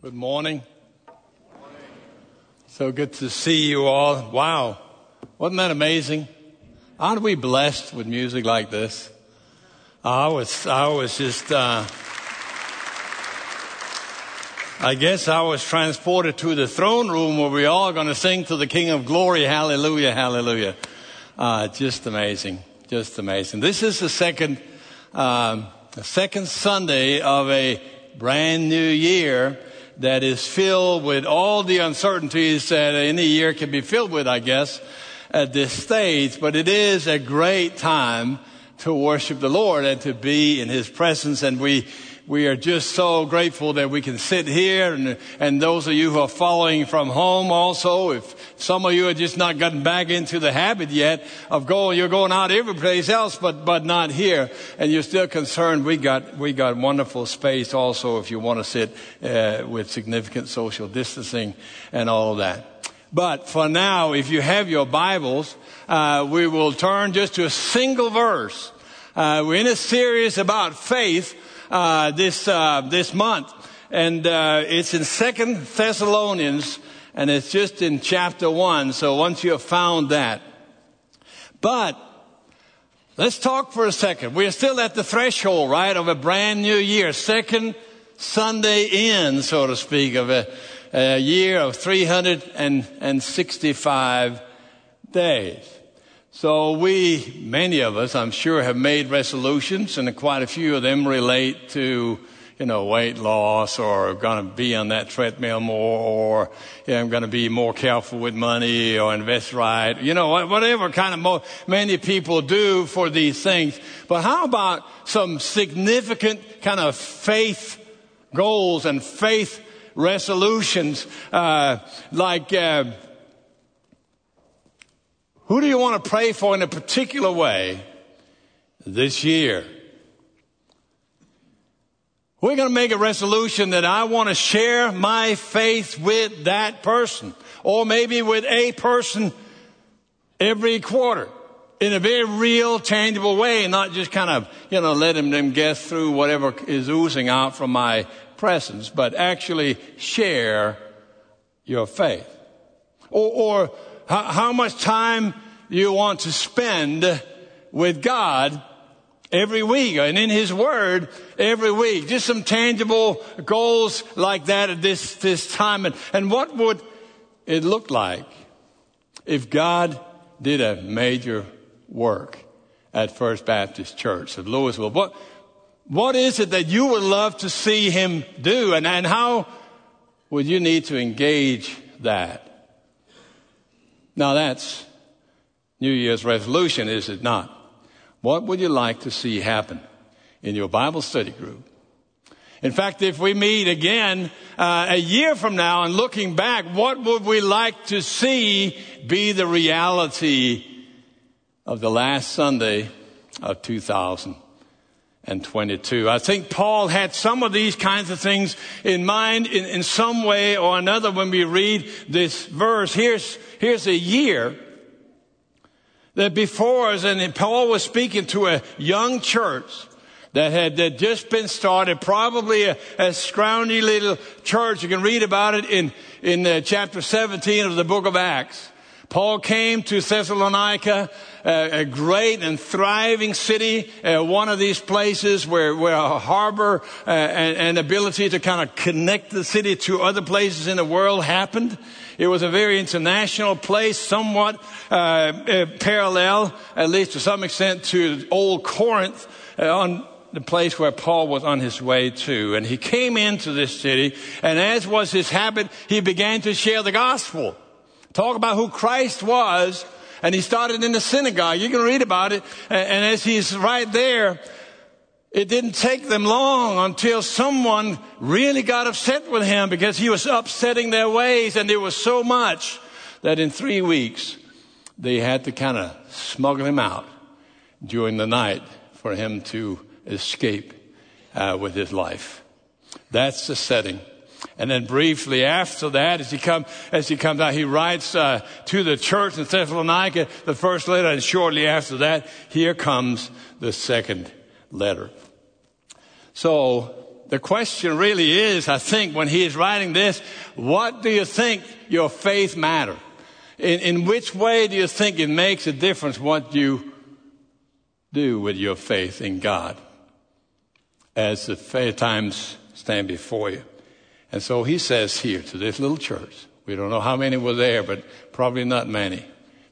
Good morning. So good to see you all. Wow. Wasn't that amazing? Aren't we blessed with music like this? I was, I was just, uh, I guess I was transported to the throne room where we all going to sing to the King of Glory. Hallelujah, hallelujah. Uh, just amazing. Just amazing. This is the second, um, the second Sunday of a brand new year that is filled with all the uncertainties that any year can be filled with, I guess, at this stage. But it is a great time to worship the Lord and to be in His presence. And we, we are just so grateful that we can sit here and, and those of you who are following from home also, if some of you have just not gotten back into the habit yet of going, you're going out every place else, but, but not here. And you're still concerned. We got, we got wonderful space also if you want to sit uh, with significant social distancing and all of that. But for now, if you have your Bibles, uh, we will turn just to a single verse. Uh, we're in a series about faith uh, this uh, this month, and uh, it's in Second Thessalonians, and it's just in chapter one. So once you have found that, but let's talk for a second. We're still at the threshold, right, of a brand new year, second Sunday in, so to speak, of a, a year of 365 days. So we, many of us, I'm sure, have made resolutions, and quite a few of them relate to, you know, weight loss, or going to be on that treadmill more, or you know, I'm going to be more careful with money, or invest right, you know, whatever kind of mo- many people do for these things. But how about some significant kind of faith goals and faith resolutions, uh, like. Uh, who do you want to pray for in a particular way this year? We're going to make a resolution that I want to share my faith with that person, or maybe with a person every quarter in a very real, tangible way, not just kind of, you know, letting them guess through whatever is oozing out from my presence, but actually share your faith. Or, or how, how much time you want to spend with God every week and in His Word every week. Just some tangible goals like that at this, this time. And, and what would it look like if God did a major work at First Baptist Church of Lewisville? What, what is it that you would love to see Him do? And, and how would you need to engage that? Now that's New Year's resolution, is it not? What would you like to see happen in your Bible study group? In fact, if we meet again uh, a year from now and looking back, what would we like to see be the reality of the last Sunday of 2022? I think Paul had some of these kinds of things in mind in, in some way or another when we read this verse. Here's, here's a year that before us, and Paul was speaking to a young church that had, that just been started, probably a, a little church. You can read about it in, in uh, chapter 17 of the book of Acts. Paul came to Thessalonica, uh, a great and thriving city, uh, one of these places where, where a harbor uh, and, and ability to kind of connect the city to other places in the world happened. It was a very international place, somewhat uh, uh, parallel, at least to some extent, to old Corinth, uh, on the place where Paul was on his way to. And he came into this city, and as was his habit, he began to share the gospel. Talk about who Christ was, and he started in the synagogue. You can read about it, and as he's right there, it didn't take them long until someone really got upset with him because he was upsetting their ways, and there was so much that in three weeks they had to kind of smuggle him out during the night for him to escape uh, with his life. That's the setting. And then briefly after that, as he come, as he comes out, he writes uh, to the church in Thessalonica the first letter, and shortly after that, here comes the second letter. So the question really is, I think, when he is writing this, what do you think your faith matter? In, in which way do you think it makes a difference what you do with your faith in God as the times stand before you? And so he says here to this little church, we don't know how many were there, but probably not many.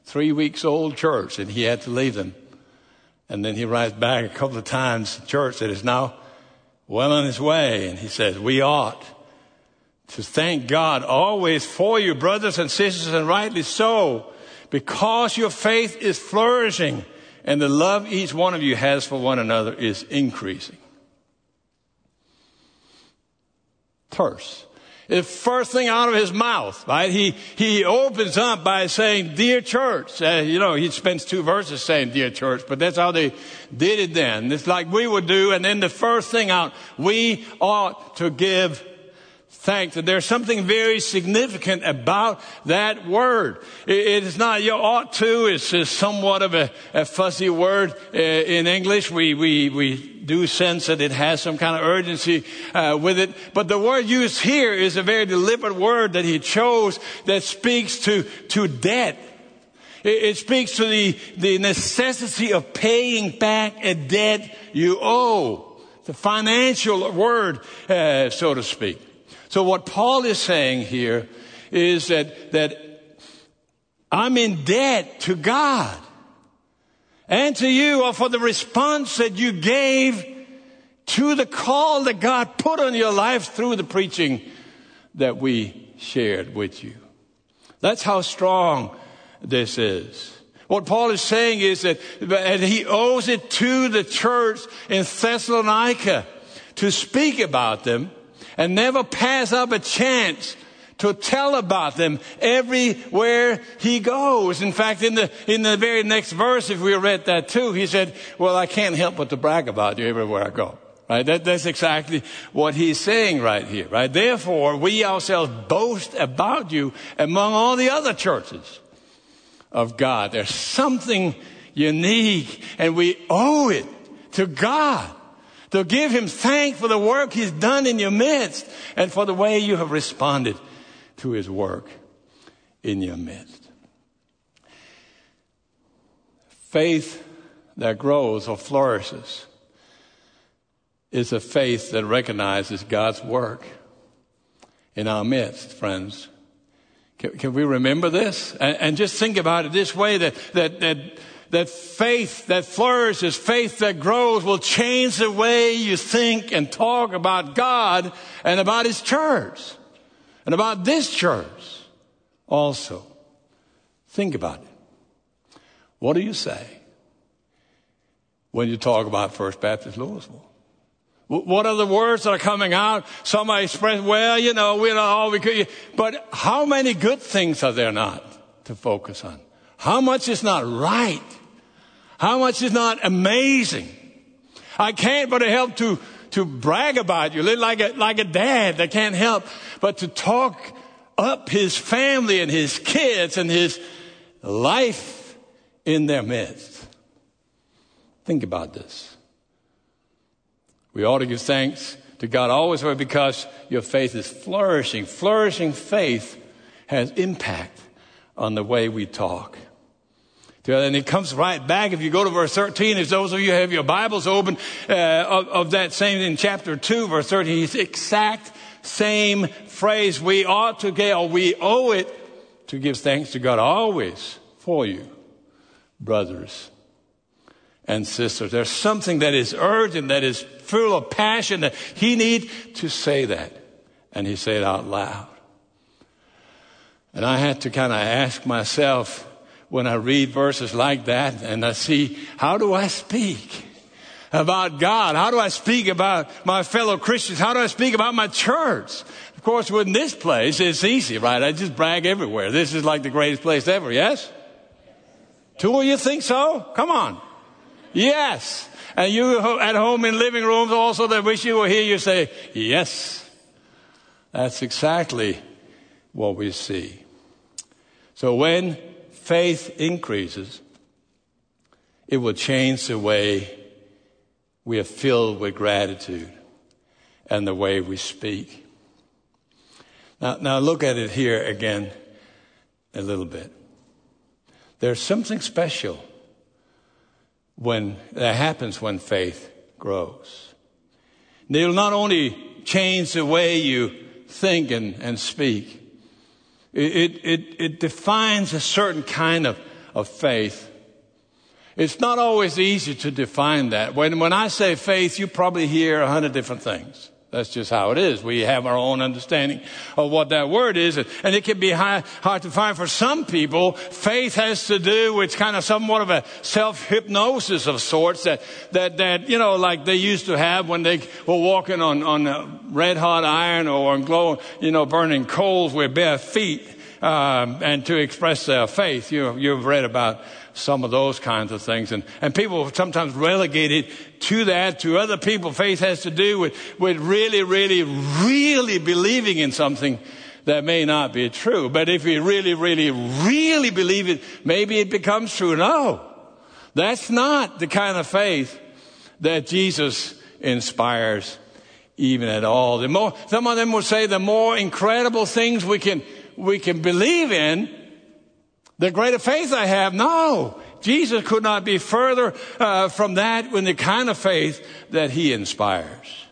Three weeks old church, and he had to leave them. And then he writes back a couple of times, church that is now well on his way. And he says, we ought to thank God always for you, brothers and sisters, and rightly so, because your faith is flourishing and the love each one of you has for one another is increasing. Terse. The first thing out of his mouth, right? He, he opens up by saying, dear church. Uh, you know, he spends two verses saying dear church, but that's how they did it then. It's like we would do. And then the first thing out, we ought to give thanks. And there's something very significant about that word. it is not you ought to. It's, it's somewhat of a, a fuzzy word uh, in English. We, we, we do sense that it has some kind of urgency uh, with it. But the word used here is a very deliberate word that he chose that speaks to, to debt. It, it speaks to the, the necessity of paying back a debt you owe. The financial word, uh, so to speak. So what Paul is saying here is that, that I'm in debt to God and to you for the response that you gave to the call that God put on your life through the preaching that we shared with you. That's how strong this is. What Paul is saying is that and he owes it to the church in Thessalonica to speak about them and never pass up a chance to tell about them everywhere he goes. In fact, in the, in the very next verse, if we read that too, he said, well, I can't help but to brag about you everywhere I go. Right? That, that's exactly what he's saying right here, right? Therefore, we ourselves boast about you among all the other churches of God. There's something unique and we owe it to God to give him thanks for the work he's done in your midst and for the way you have responded to his work in your midst. Faith that grows or flourishes is a faith that recognizes God's work in our midst, friends. Can, can we remember this? And, and, just think about it this way that, that, that, that faith that flourishes, faith that grows will change the way you think and talk about God and about His church and about this church also. Think about it. What do you say when you talk about First Baptist Lewisville? What are the words that are coming out? Somebody express, well, you know, we're not all we could. But how many good things are there not to focus on? How much is not right? How much is not amazing? I can't but help to to brag about you, like a, like a dad that can't help but to talk up his family and his kids and his life in their midst. Think about this. We ought to give thanks to God always because your faith is flourishing. Flourishing faith has impact on the way we talk. And it comes right back. If you go to verse 13, as those of you have your Bibles open, uh, of, of, that same in chapter 2, verse 13, it's exact same phrase. We ought to get, or we owe it to give thanks to God always for you, brothers and sisters. There's something that is urgent, that is full of passion, that he need to say that. And he said out loud. And I had to kind of ask myself, when I read verses like that and I see how do I speak about God? How do I speak about my fellow Christians? How do I speak about my church? Of course, in this place, it's easy, right? I just brag everywhere. This is like the greatest place ever, yes? Two of you think so? Come on. Yes. And you at home in living rooms also that wish you were here, you say, yes. That's exactly what we see. So when faith increases, it will change the way we are filled with gratitude and the way we speak. Now, now look at it here again a little bit. There's something special when that happens when faith grows. It'll not only change the way you think and, and speak, it, it, it defines a certain kind of, of faith. It's not always easy to define that. When, when I say faith, you probably hear a hundred different things. That's just how it is. We have our own understanding of what that word is. And it can be high, hard to find for some people. Faith has to do with kind of somewhat of a self-hypnosis of sorts that, that, that, you know, like they used to have when they were walking on, on red hot iron or on glow, you know, burning coals with bare feet, um, and to express their faith. You, you've read about some of those kinds of things. And, and people sometimes relegate it to that, to other people. Faith has to do with, with really, really, really believing in something that may not be true. But if we really, really, really believe it, maybe it becomes true. No. That's not the kind of faith that Jesus inspires even at all. The more, some of them will say the more incredible things we can, we can believe in, the greater faith I have. No. Jesus could not be further uh, from that in the kind of faith that he inspires.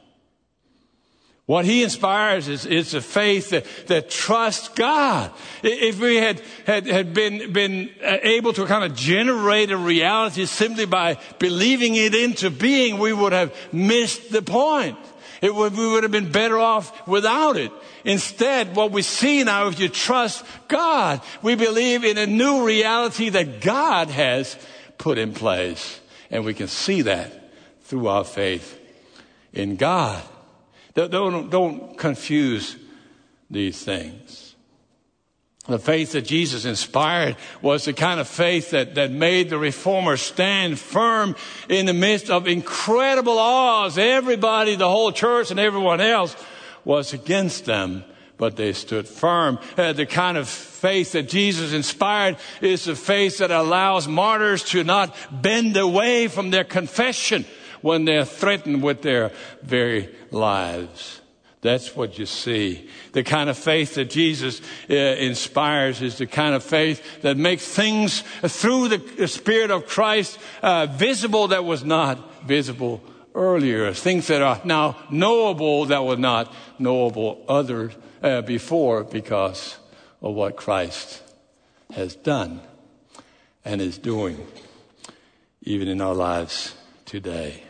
What he inspires is, is a faith that, that trusts God. If we had, had, had been, been uh, able to kind of generate a reality simply by believing it into being, we would have missed the point. It would, we would have been better off without it. Instead, what we see now, if you trust God, we believe in a new reality that God has put in place. And we can see that through our faith in God. Don't, don't confuse these things. The faith that Jesus inspired was the kind of faith that, that made the reformer stand firm in the midst of incredible odds. Everybody, the whole church and everyone else was against them, but they stood firm. Uh, the kind of faith that Jesus inspired is the faith that allows martyrs to not bend away from their confession when they're threatened with their very lives. That's what you see. The kind of faith that Jesus uh, inspires is the kind of faith that makes things through the Spirit of Christ uh, visible that was not visible earlier, things that are now knowable that were not knowable other uh, before because of what Christ has done and is doing, even in our lives today.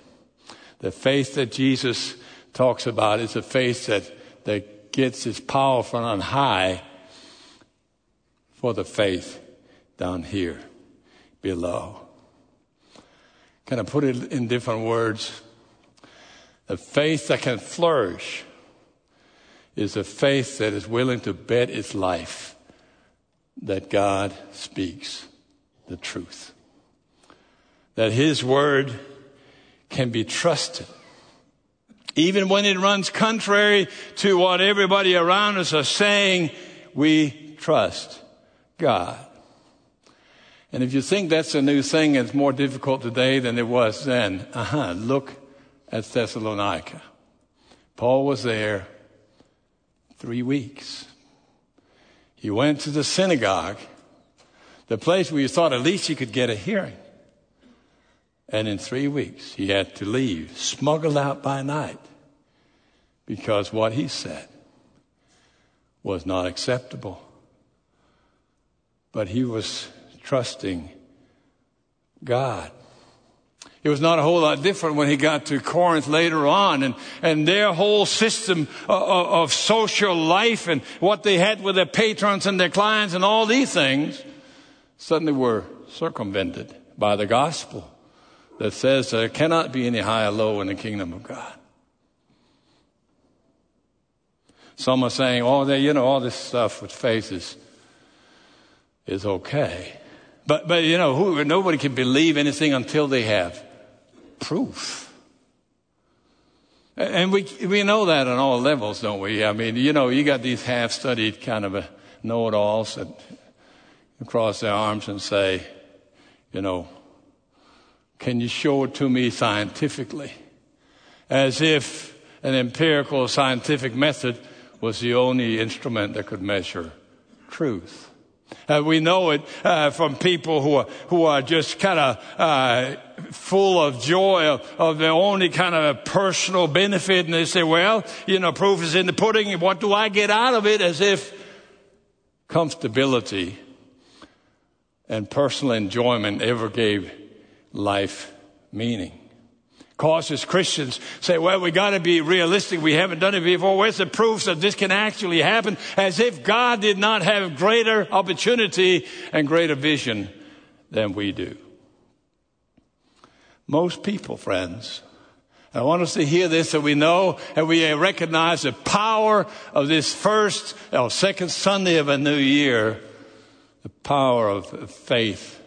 The faith that Jesus talks about is a faith that, that gets its power from on high for the faith down here below. Can I put it in different words? A faith that can flourish is a faith that is willing to bet its life that God speaks the truth. That His word can be trusted. Even when it runs contrary to what everybody around us are saying, we trust God. And if you think that's a new thing, it's more difficult today than it was then. Uh huh. Look at Thessalonica. Paul was there three weeks. He went to the synagogue, the place where you thought at least he could get a hearing. And in three weeks, he had to leave, smuggled out by night, because what he said was not acceptable. But he was trusting God. It was not a whole lot different when he got to Corinth later on and, and their whole system of, of social life and what they had with their patrons and their clients and all these things suddenly were circumvented by the gospel that says there cannot be any high or low in the kingdom of God. Some are saying, oh, they, you know, all this stuff with faith is, is okay. But, but you know, who, nobody can believe anything until they have proof. And we, we know that on all levels, don't we? I mean, you know, you got these half studied kind of know it alls that cross their arms and say, you know, can you show it to me scientifically? As if, an empirical scientific method was the only instrument that could measure truth. Uh, we know it uh, from people who are, who are just kind of uh, full of joy of, of, their only kind of personal benefit, and they say, "Well, you know, proof is in the pudding. What do I get out of it?" As if comfortability and personal enjoyment ever gave life meaning. Cause as Christians say, well, we gotta be realistic. We haven't done it before. Where's the proof that this can actually happen? As if God did not have greater opportunity and greater vision than we do. Most people, friends, I want us to hear this so we know and we recognize the power of this first or second Sunday of a new year, the power of faith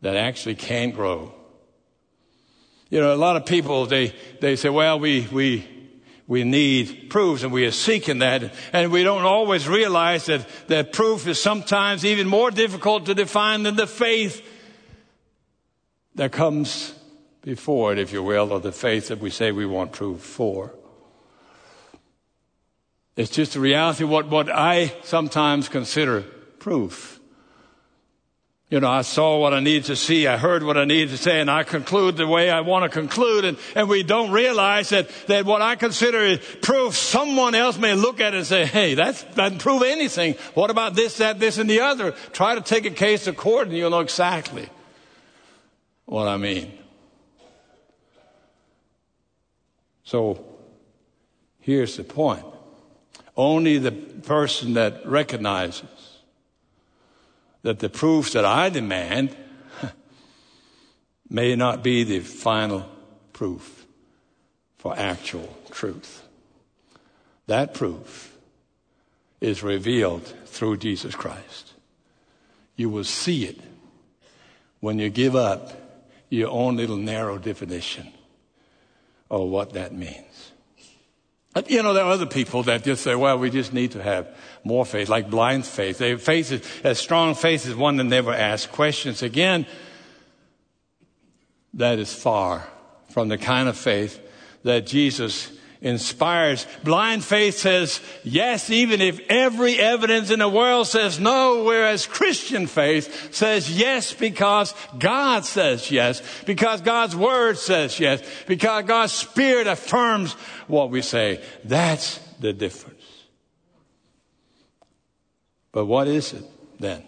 that actually can grow you know, a lot of people, they, they say, well, we, we, we need proofs and we are seeking that. And we don't always realize that, that proof is sometimes even more difficult to define than the faith that comes before it, if you will, or the faith that we say we want proof for. It's just a reality what, what I sometimes consider proof. You know, I saw what I need to see. I heard what I need to say and I conclude the way I want to conclude. And, and we don't realize that, that what I consider is proof someone else may look at it and say, Hey, that doesn't prove anything. What about this, that, this, and the other? Try to take a case to court and you'll know exactly what I mean. So here's the point. Only the person that recognizes that the proofs that I demand may not be the final proof for actual truth. That proof is revealed through Jesus Christ. You will see it when you give up your own little narrow definition of what that means. You know, there are other people that just say, well, we just need to have more faith, like blind faith. They faith is, a strong faith is one that never asks questions. Again, that is far from the kind of faith that Jesus inspires. Blind faith says yes, even if every evidence in the world says no, whereas Christian faith says yes because God says yes, because God's word says yes, because God's spirit affirms what we say. That's the difference. But what is it then?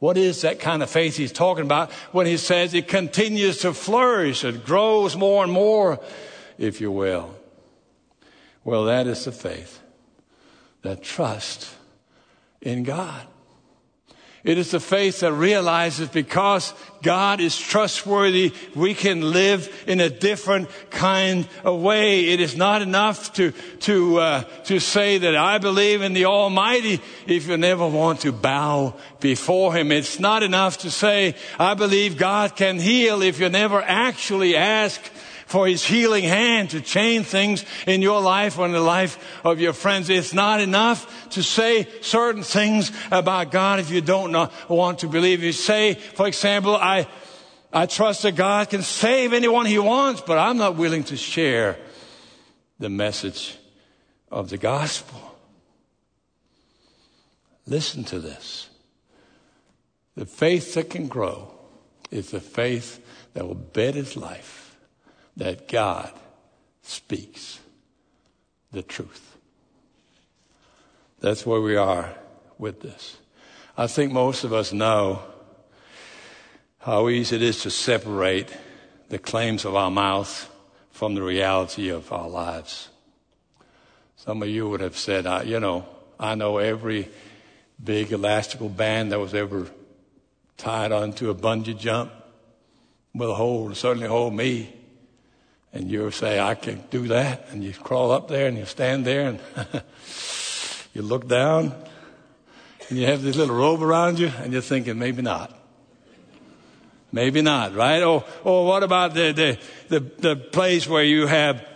What is that kind of faith he's talking about when he says it continues to flourish, it grows more and more, if you will? Well, that is the faith that trusts in God. It is the faith that realizes because God is trustworthy, we can live in a different kind of way. It is not enough to, to, uh, to say that I believe in the Almighty if you never want to bow before Him. It's not enough to say I believe God can heal if you never actually ask for his healing hand to change things in your life or in the life of your friends. It's not enough to say certain things about God if you don't know, want to believe. You say, for example, I, I trust that God can save anyone he wants, but I'm not willing to share the message of the gospel. Listen to this. The faith that can grow is the faith that will bet its life that God speaks the truth. That's where we are with this. I think most of us know how easy it is to separate the claims of our mouth from the reality of our lives. Some of you would have said, I, you know, I know every big elastical band that was ever tied onto a bungee jump will hold, certainly hold me. And you say, I can do that. And you crawl up there and you stand there and you look down and you have this little robe around you and you're thinking, maybe not. Maybe not, right? Or, or what about the, the, the, the place where you have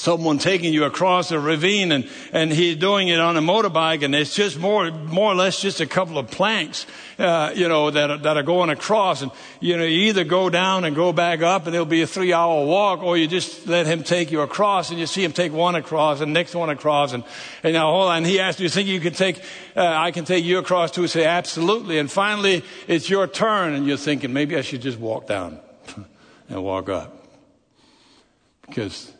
someone taking you across a ravine and, and he's doing it on a motorbike and it's just more, more or less just a couple of planks, uh, you know, that are, that are going across. And, you know, you either go down and go back up and it'll be a three hour walk or you just let him take you across and you see him take one across and next one across. And, and now hold on. He asked do you, think you can take, uh, I can take you across too? Say, absolutely. And finally, it's your turn and you're thinking, maybe I should just walk down and walk up. Because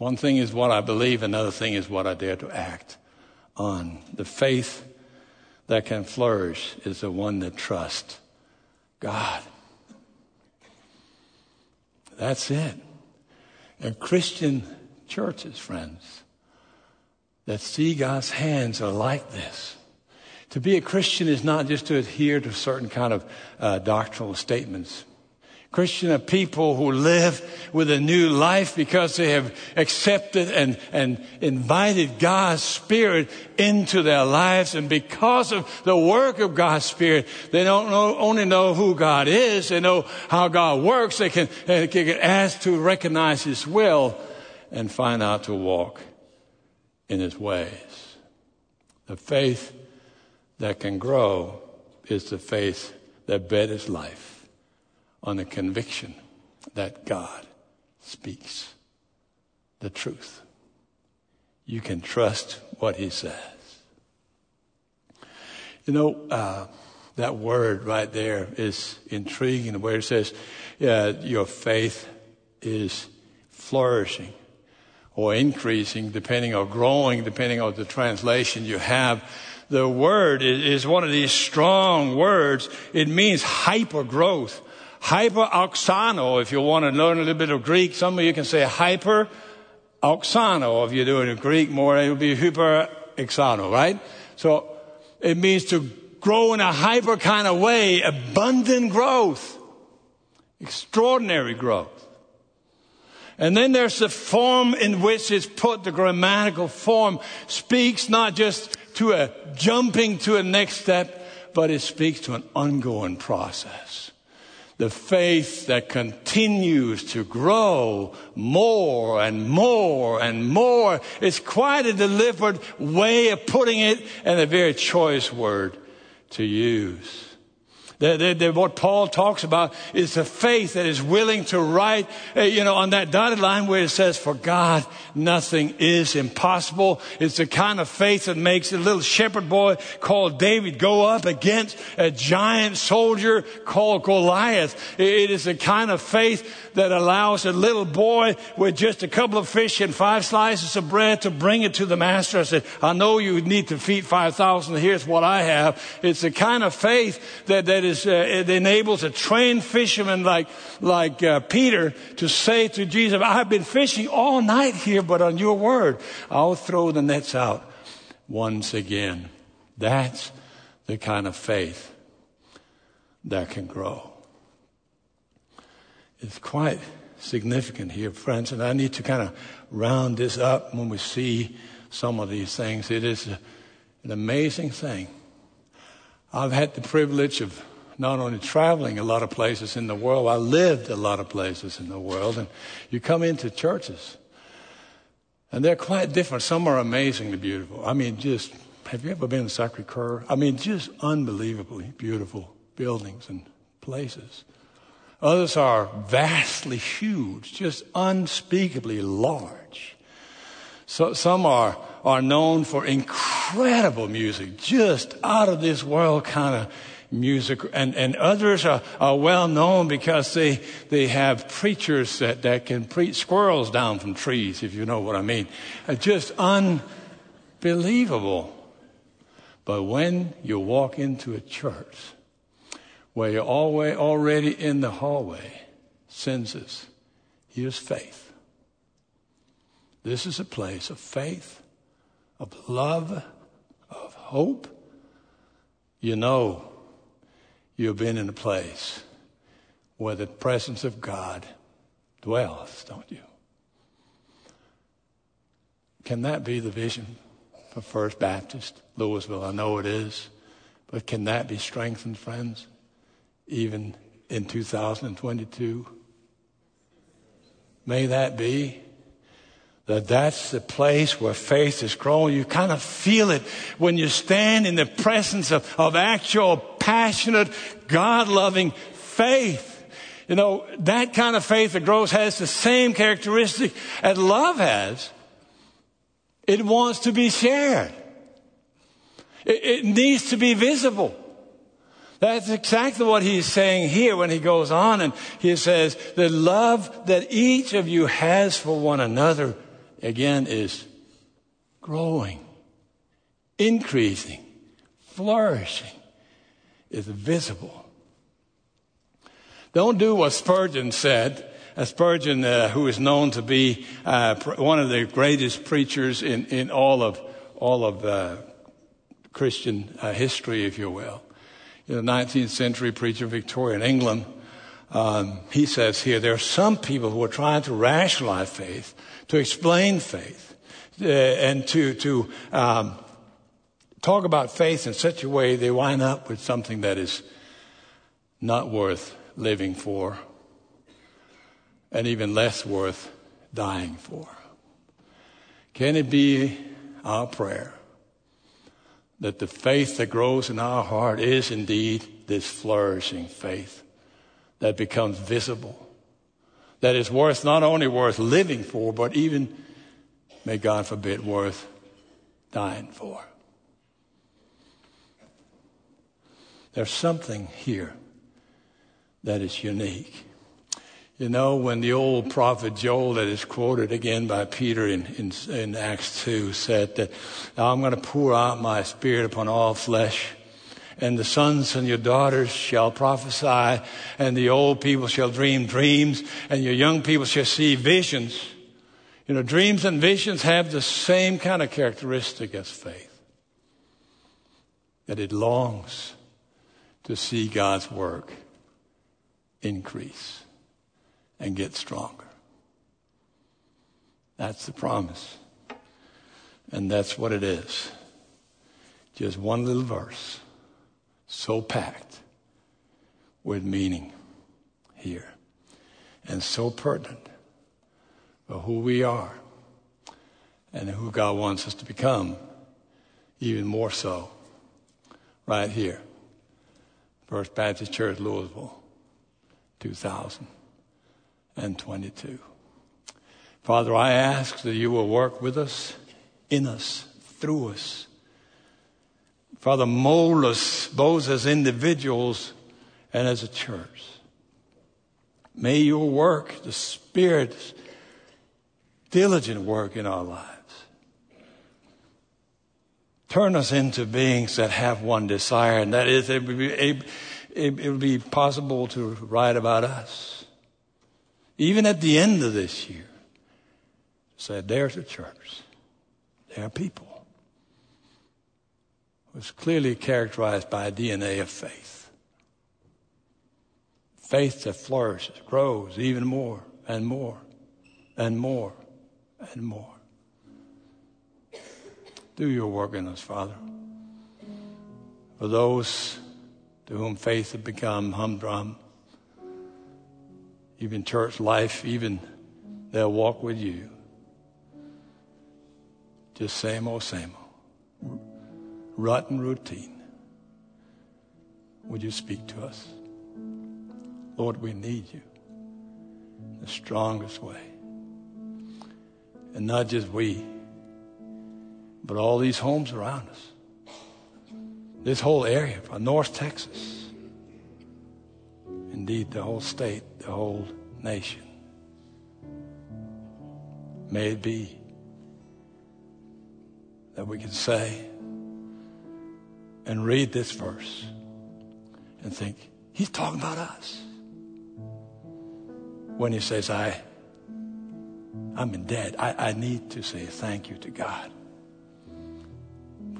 one thing is what I believe, another thing is what I dare to act on. The faith that can flourish is the one that trusts God. That's it. And Christian churches, friends, that see God's hands are like this. To be a Christian is not just to adhere to certain kind of uh, doctrinal statements, Christian are people who live with a new life because they have accepted and, and invited God's Spirit into their lives. And because of the work of God's Spirit, they don't know, only know who God is, they know how God works. They can, they can ask to recognize His will and find out to walk in His ways. The faith that can grow is the faith that betters life on the conviction that God speaks the truth. You can trust what He says. You know, uh, that word right there is intriguing where it says, uh, your faith is flourishing or increasing, depending or growing, depending on the translation you have. The word is one of these strong words. It means hyper growth hyper if you want to learn a little bit of Greek. Some of you can say hyperauxano. If you're doing Greek more, it would be hyperauxano, right? So it means to grow in a hyper kind of way, abundant growth, extraordinary growth. And then there's the form in which it's put, the grammatical form speaks not just to a jumping to a next step, but it speaks to an ongoing process the faith that continues to grow more and more and more. It's quite a deliberate way of putting it and a very choice word to use. The, the, the, what Paul talks about is the faith that is willing to write, uh, you know, on that dotted line where it says, for God, nothing is impossible. It's the kind of faith that makes a little shepherd boy called David go up against a giant soldier called Goliath. It is the kind of faith that allows a little boy with just a couple of fish and five slices of bread to bring it to the master. I said, I know you need to feed 5,000. Here's what I have. It's the kind of faith that, that uh, it enables a trained fisherman like, like uh, Peter to say to Jesus, I've been fishing all night here, but on your word, I'll throw the nets out once again. That's the kind of faith that can grow. It's quite significant here, friends, and I need to kind of round this up when we see some of these things. It is an amazing thing. I've had the privilege of not only traveling a lot of places in the world, I lived a lot of places in the world, and you come into churches, and they're quite different. Some are amazingly beautiful. I mean, just, have you ever been to Sacre Coeur? I mean, just unbelievably beautiful buildings and places. Others are vastly huge, just unspeakably large. So, some are, are known for incredible music, just out of this world kind of music. And, and others are, are well known because they, they have preachers that, that can preach squirrels down from trees, if you know what I mean. Uh, just unbelievable. But when you walk into a church, where you're always, already in the hallway, senses, here's faith. This is a place of faith, of love, of hope. You know you've been in a place where the presence of God dwells, don't you? Can that be the vision for First Baptist Lewisville? I know it is. But can that be strengthened, friends? even in 2022. May that be that that's the place where faith is growing. You kind of feel it when you stand in the presence of, of actual passionate, God loving faith. You know, that kind of faith that grows has the same characteristic that love has. It wants to be shared. It, it needs to be visible. That's exactly what he's saying here when he goes on and he says, the love that each of you has for one another, again, is growing, increasing, flourishing, is visible. Don't do what Spurgeon said. Uh, Spurgeon, uh, who is known to be uh, pr- one of the greatest preachers in, in all of all of uh, Christian uh, history, if you will, you know, 19th century preacher, Victorian England. Um, he says here there are some people who are trying to rationalize faith, to explain faith, uh, and to to um, talk about faith in such a way they wind up with something that is not worth living for, and even less worth dying for. Can it be our prayer that the faith that grows in our heart is indeed this flourishing faith that becomes visible, that is worth not only worth living for, but even, may God forbid, worth dying for? There's something here that is unique. You know, when the old prophet Joel, that is quoted again by Peter in, in, in Acts 2, said that I'm going to pour out my spirit upon all flesh, and the sons and your daughters shall prophesy, and the old people shall dream dreams, and your young people shall see visions. You know, dreams and visions have the same kind of characteristic as faith that it longs to see God's work increase and get stronger. That's the promise. And that's what it is. Just one little verse, so packed with meaning here, and so pertinent for who we are and who God wants us to become, even more so, right here. First Baptist Church, Lewisville. 2022. Father, I ask that you will work with us, in us, through us. Father, mold us both as individuals and as a church. May your work, the Spirit's diligent work in our lives, turn us into beings that have one desire, and that is it, it would be possible to write about us. Even at the end of this year, said, there's a church. There are people. It was clearly characterized by a DNA of faith. Faith that flourishes, grows even more and more and more and more. Do your work in us, Father. For those to whom faith had become humdrum. Even church life, even they'll walk with you. Just same old, same old. And routine. Would you speak to us? Lord, we need you the strongest way. And not just we, but all these homes around us this whole area, from North Texas, indeed the whole state, the whole nation. May it be that we can say and read this verse and think, He's talking about us. When He says, I, I'm in debt, I, I need to say thank you to God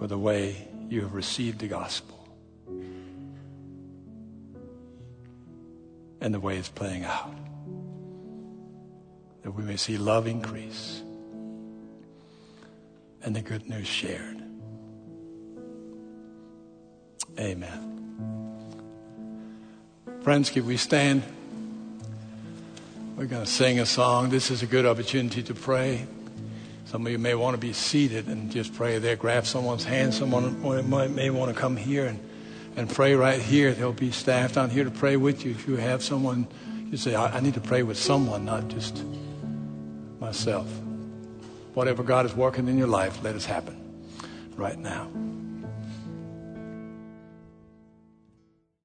for the way you have received the gospel and the way it's playing out. That we may see love increase and the good news shared. Amen. Friends, can we stand? We're going to sing a song. This is a good opportunity to pray. Some of you may want to be seated and just pray there. Grab someone's hand. Someone may want to come here and, and pray right here. There'll be staff down here to pray with you. If you have someone, you say, I, I need to pray with someone, not just myself. Whatever God is working in your life, let it happen right now.